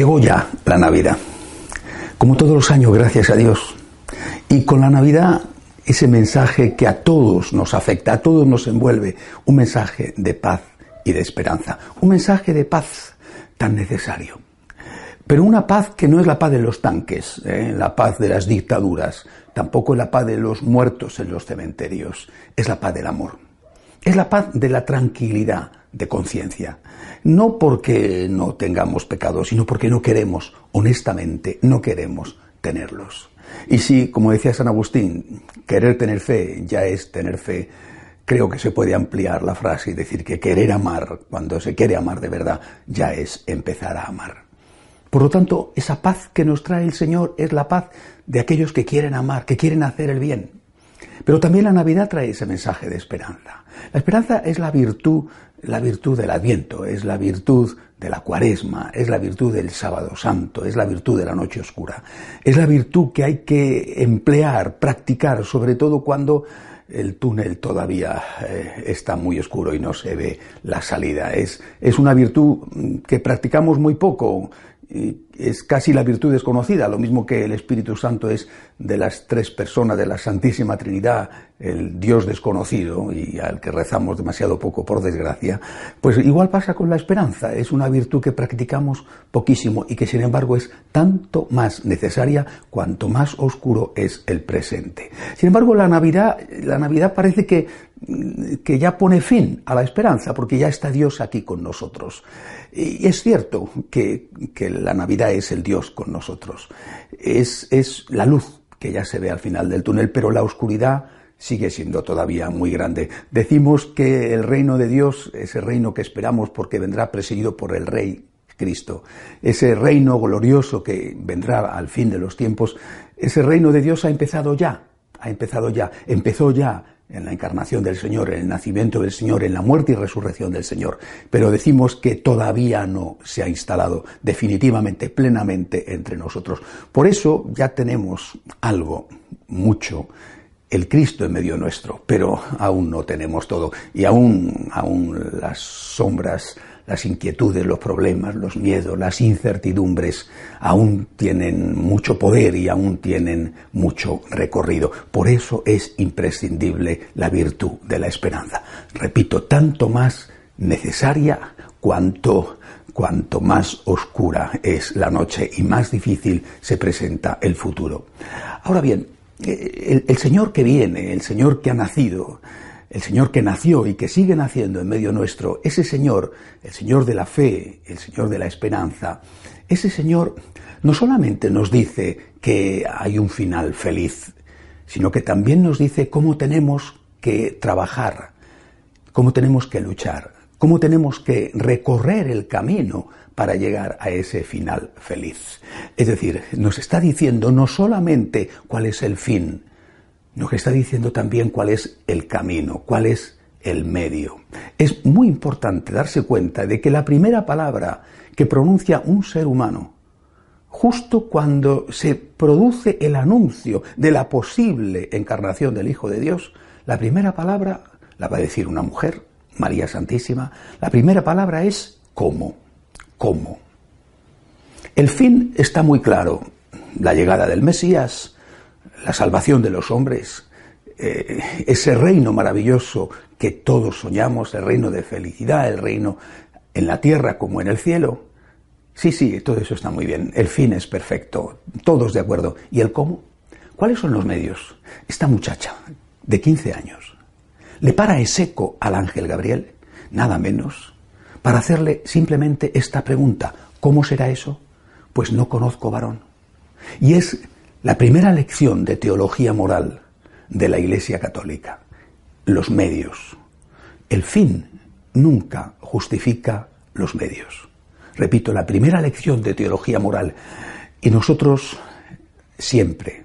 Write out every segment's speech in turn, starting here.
Llegó ya la Navidad. Como todos los años, gracias a Dios. Y con la Navidad, ese mensaje que a todos nos afecta, a todos nos envuelve, un mensaje de paz y de esperanza. Un mensaje de paz tan necesario. Pero una paz que no es la paz de los tanques, ¿eh? la paz de las dictaduras, tampoco es la paz de los muertos en los cementerios, es la paz del amor. Es la paz de la tranquilidad de conciencia. No porque no tengamos pecados, sino porque no queremos, honestamente, no queremos tenerlos. Y si, como decía San Agustín, querer tener fe ya es tener fe, creo que se puede ampliar la frase y decir que querer amar, cuando se quiere amar de verdad, ya es empezar a amar. Por lo tanto, esa paz que nos trae el Señor es la paz de aquellos que quieren amar, que quieren hacer el bien. Pero también la Navidad trae ese mensaje de esperanza. La esperanza es la virtud, la virtud del Adviento, es la virtud de la Cuaresma, es la virtud del Sábado Santo, es la virtud de la Noche Oscura. Es la virtud que hay que emplear, practicar, sobre todo cuando el túnel todavía eh, está muy oscuro y no se ve la salida. Es, es una virtud que practicamos muy poco es casi la virtud desconocida, lo mismo que el Espíritu Santo es de las tres personas de la Santísima Trinidad, el Dios desconocido y al que rezamos demasiado poco por desgracia, pues igual pasa con la esperanza, es una virtud que practicamos poquísimo y que sin embargo es tanto más necesaria cuanto más oscuro es el presente. Sin embargo, la Navidad, la Navidad parece que, que ya pone fin a la esperanza porque ya está Dios aquí con nosotros. Y es cierto que, que, la Navidad es el Dios con nosotros. Es, es la luz que ya se ve al final del túnel, pero la oscuridad sigue siendo todavía muy grande. Decimos que el reino de Dios, ese reino que esperamos porque vendrá presidido por el Rey Cristo, ese reino glorioso que vendrá al fin de los tiempos, ese reino de Dios ha empezado ya, ha empezado ya, empezó ya en la encarnación del Señor, en el nacimiento del Señor, en la muerte y resurrección del Señor. Pero decimos que todavía no se ha instalado definitivamente, plenamente entre nosotros. Por eso ya tenemos algo, mucho, el Cristo en medio nuestro, pero aún no tenemos todo. Y aún, aún las sombras, las inquietudes, los problemas, los miedos, las incertidumbres aún tienen mucho poder y aún tienen mucho recorrido. Por eso es imprescindible la virtud de la esperanza. Repito, tanto más necesaria cuanto cuanto más oscura es la noche y más difícil se presenta el futuro. Ahora bien, el, Señor que viene, el Señor que ha nacido, el Señor que nació y que sigue naciendo en medio nuestro, ese Señor, el Señor de la fe, el Señor de la esperanza, ese Señor no solamente nos dice que hay un final feliz, sino que también nos dice cómo tenemos que trabajar, cómo tenemos que luchar, cómo tenemos que recorrer el camino para llegar a ese final feliz. Es decir, nos está diciendo no solamente cuál es el fin, nos está diciendo también cuál es el camino, cuál es el medio. Es muy importante darse cuenta de que la primera palabra que pronuncia un ser humano, justo cuando se produce el anuncio de la posible encarnación del Hijo de Dios, la primera palabra la va a decir una mujer, María Santísima, la primera palabra es cómo, cómo. El fin está muy claro, la llegada del Mesías, la salvación de los hombres, eh, ese reino maravilloso que todos soñamos, el reino de felicidad, el reino en la tierra como en el cielo. Sí, sí, todo eso está muy bien. El fin es perfecto, todos de acuerdo. ¿Y el cómo? ¿Cuáles son los medios? Esta muchacha de 15 años le para seco al ángel Gabriel, nada menos, para hacerle simplemente esta pregunta. ¿Cómo será eso? Pues no conozco varón. Y es la primera lección de teología moral de la Iglesia Católica. Los medios. El fin nunca justifica los medios. Repito, la primera lección de teología moral. Y nosotros siempre,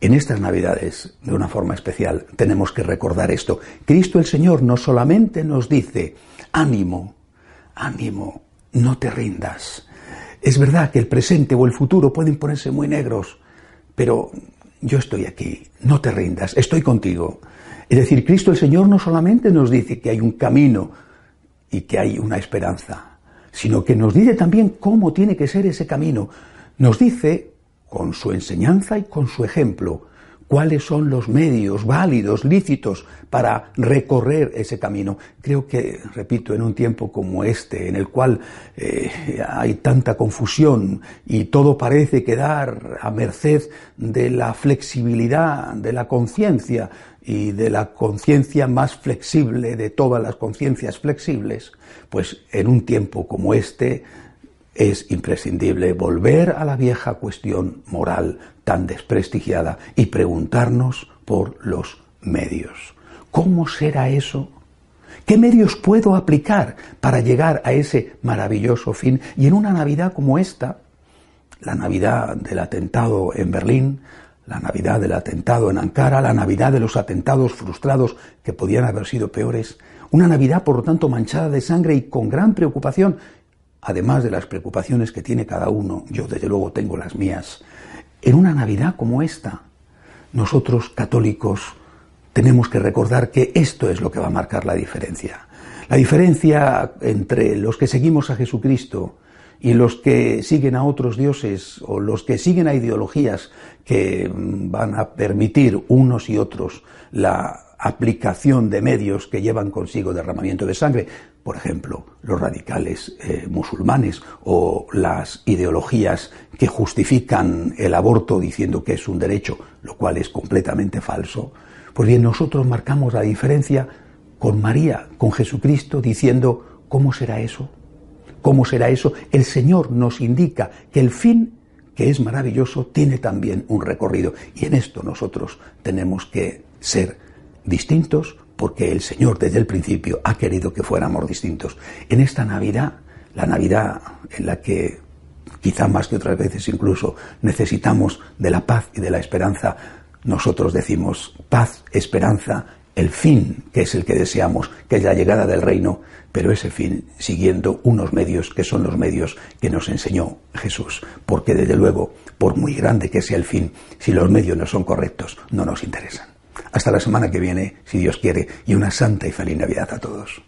en estas Navidades, de una forma especial, tenemos que recordar esto. Cristo el Señor no solamente nos dice, ánimo, ánimo, no te rindas. Es verdad que el presente o el futuro pueden ponerse muy negros, pero yo estoy aquí, no te rindas, estoy contigo. Es decir, Cristo el Señor no solamente nos dice que hay un camino y que hay una esperanza, sino que nos dice también cómo tiene que ser ese camino. Nos dice, con su enseñanza y con su ejemplo, cuáles son los medios válidos, lícitos, para recorrer ese camino. Creo que, repito, en un tiempo como este, en el cual eh, hay tanta confusión y todo parece quedar a merced de la flexibilidad de la conciencia y de la conciencia más flexible de todas las conciencias flexibles, pues en un tiempo como este, es imprescindible volver a la vieja cuestión moral tan desprestigiada y preguntarnos por los medios. ¿Cómo será eso? ¿Qué medios puedo aplicar para llegar a ese maravilloso fin? Y en una Navidad como esta, la Navidad del atentado en Berlín, la Navidad del atentado en Ankara, la Navidad de los atentados frustrados que podían haber sido peores, una Navidad por lo tanto manchada de sangre y con gran preocupación además de las preocupaciones que tiene cada uno, yo desde luego tengo las mías, en una Navidad como esta, nosotros católicos tenemos que recordar que esto es lo que va a marcar la diferencia. La diferencia entre los que seguimos a Jesucristo y los que siguen a otros dioses o los que siguen a ideologías que van a permitir unos y otros la aplicación de medios que llevan consigo derramamiento de sangre, por ejemplo, los radicales eh, musulmanes o las ideologías que justifican el aborto diciendo que es un derecho, lo cual es completamente falso, pues bien, nosotros marcamos la diferencia con María, con Jesucristo, diciendo, ¿cómo será eso? ¿Cómo será eso? El Señor nos indica que el fin, que es maravilloso, tiene también un recorrido. Y en esto nosotros tenemos que ser distintos porque el Señor desde el principio ha querido que fuéramos distintos. En esta Navidad, la Navidad en la que quizá más que otras veces incluso necesitamos de la paz y de la esperanza, nosotros decimos paz, esperanza, el fin que es el que deseamos, que es la llegada del reino, pero ese fin siguiendo unos medios que son los medios que nos enseñó Jesús, porque desde luego, por muy grande que sea el fin, si los medios no son correctos, no nos interesan. Hasta la semana que viene, si Dios quiere, y una santa y feliz Navidad a todos.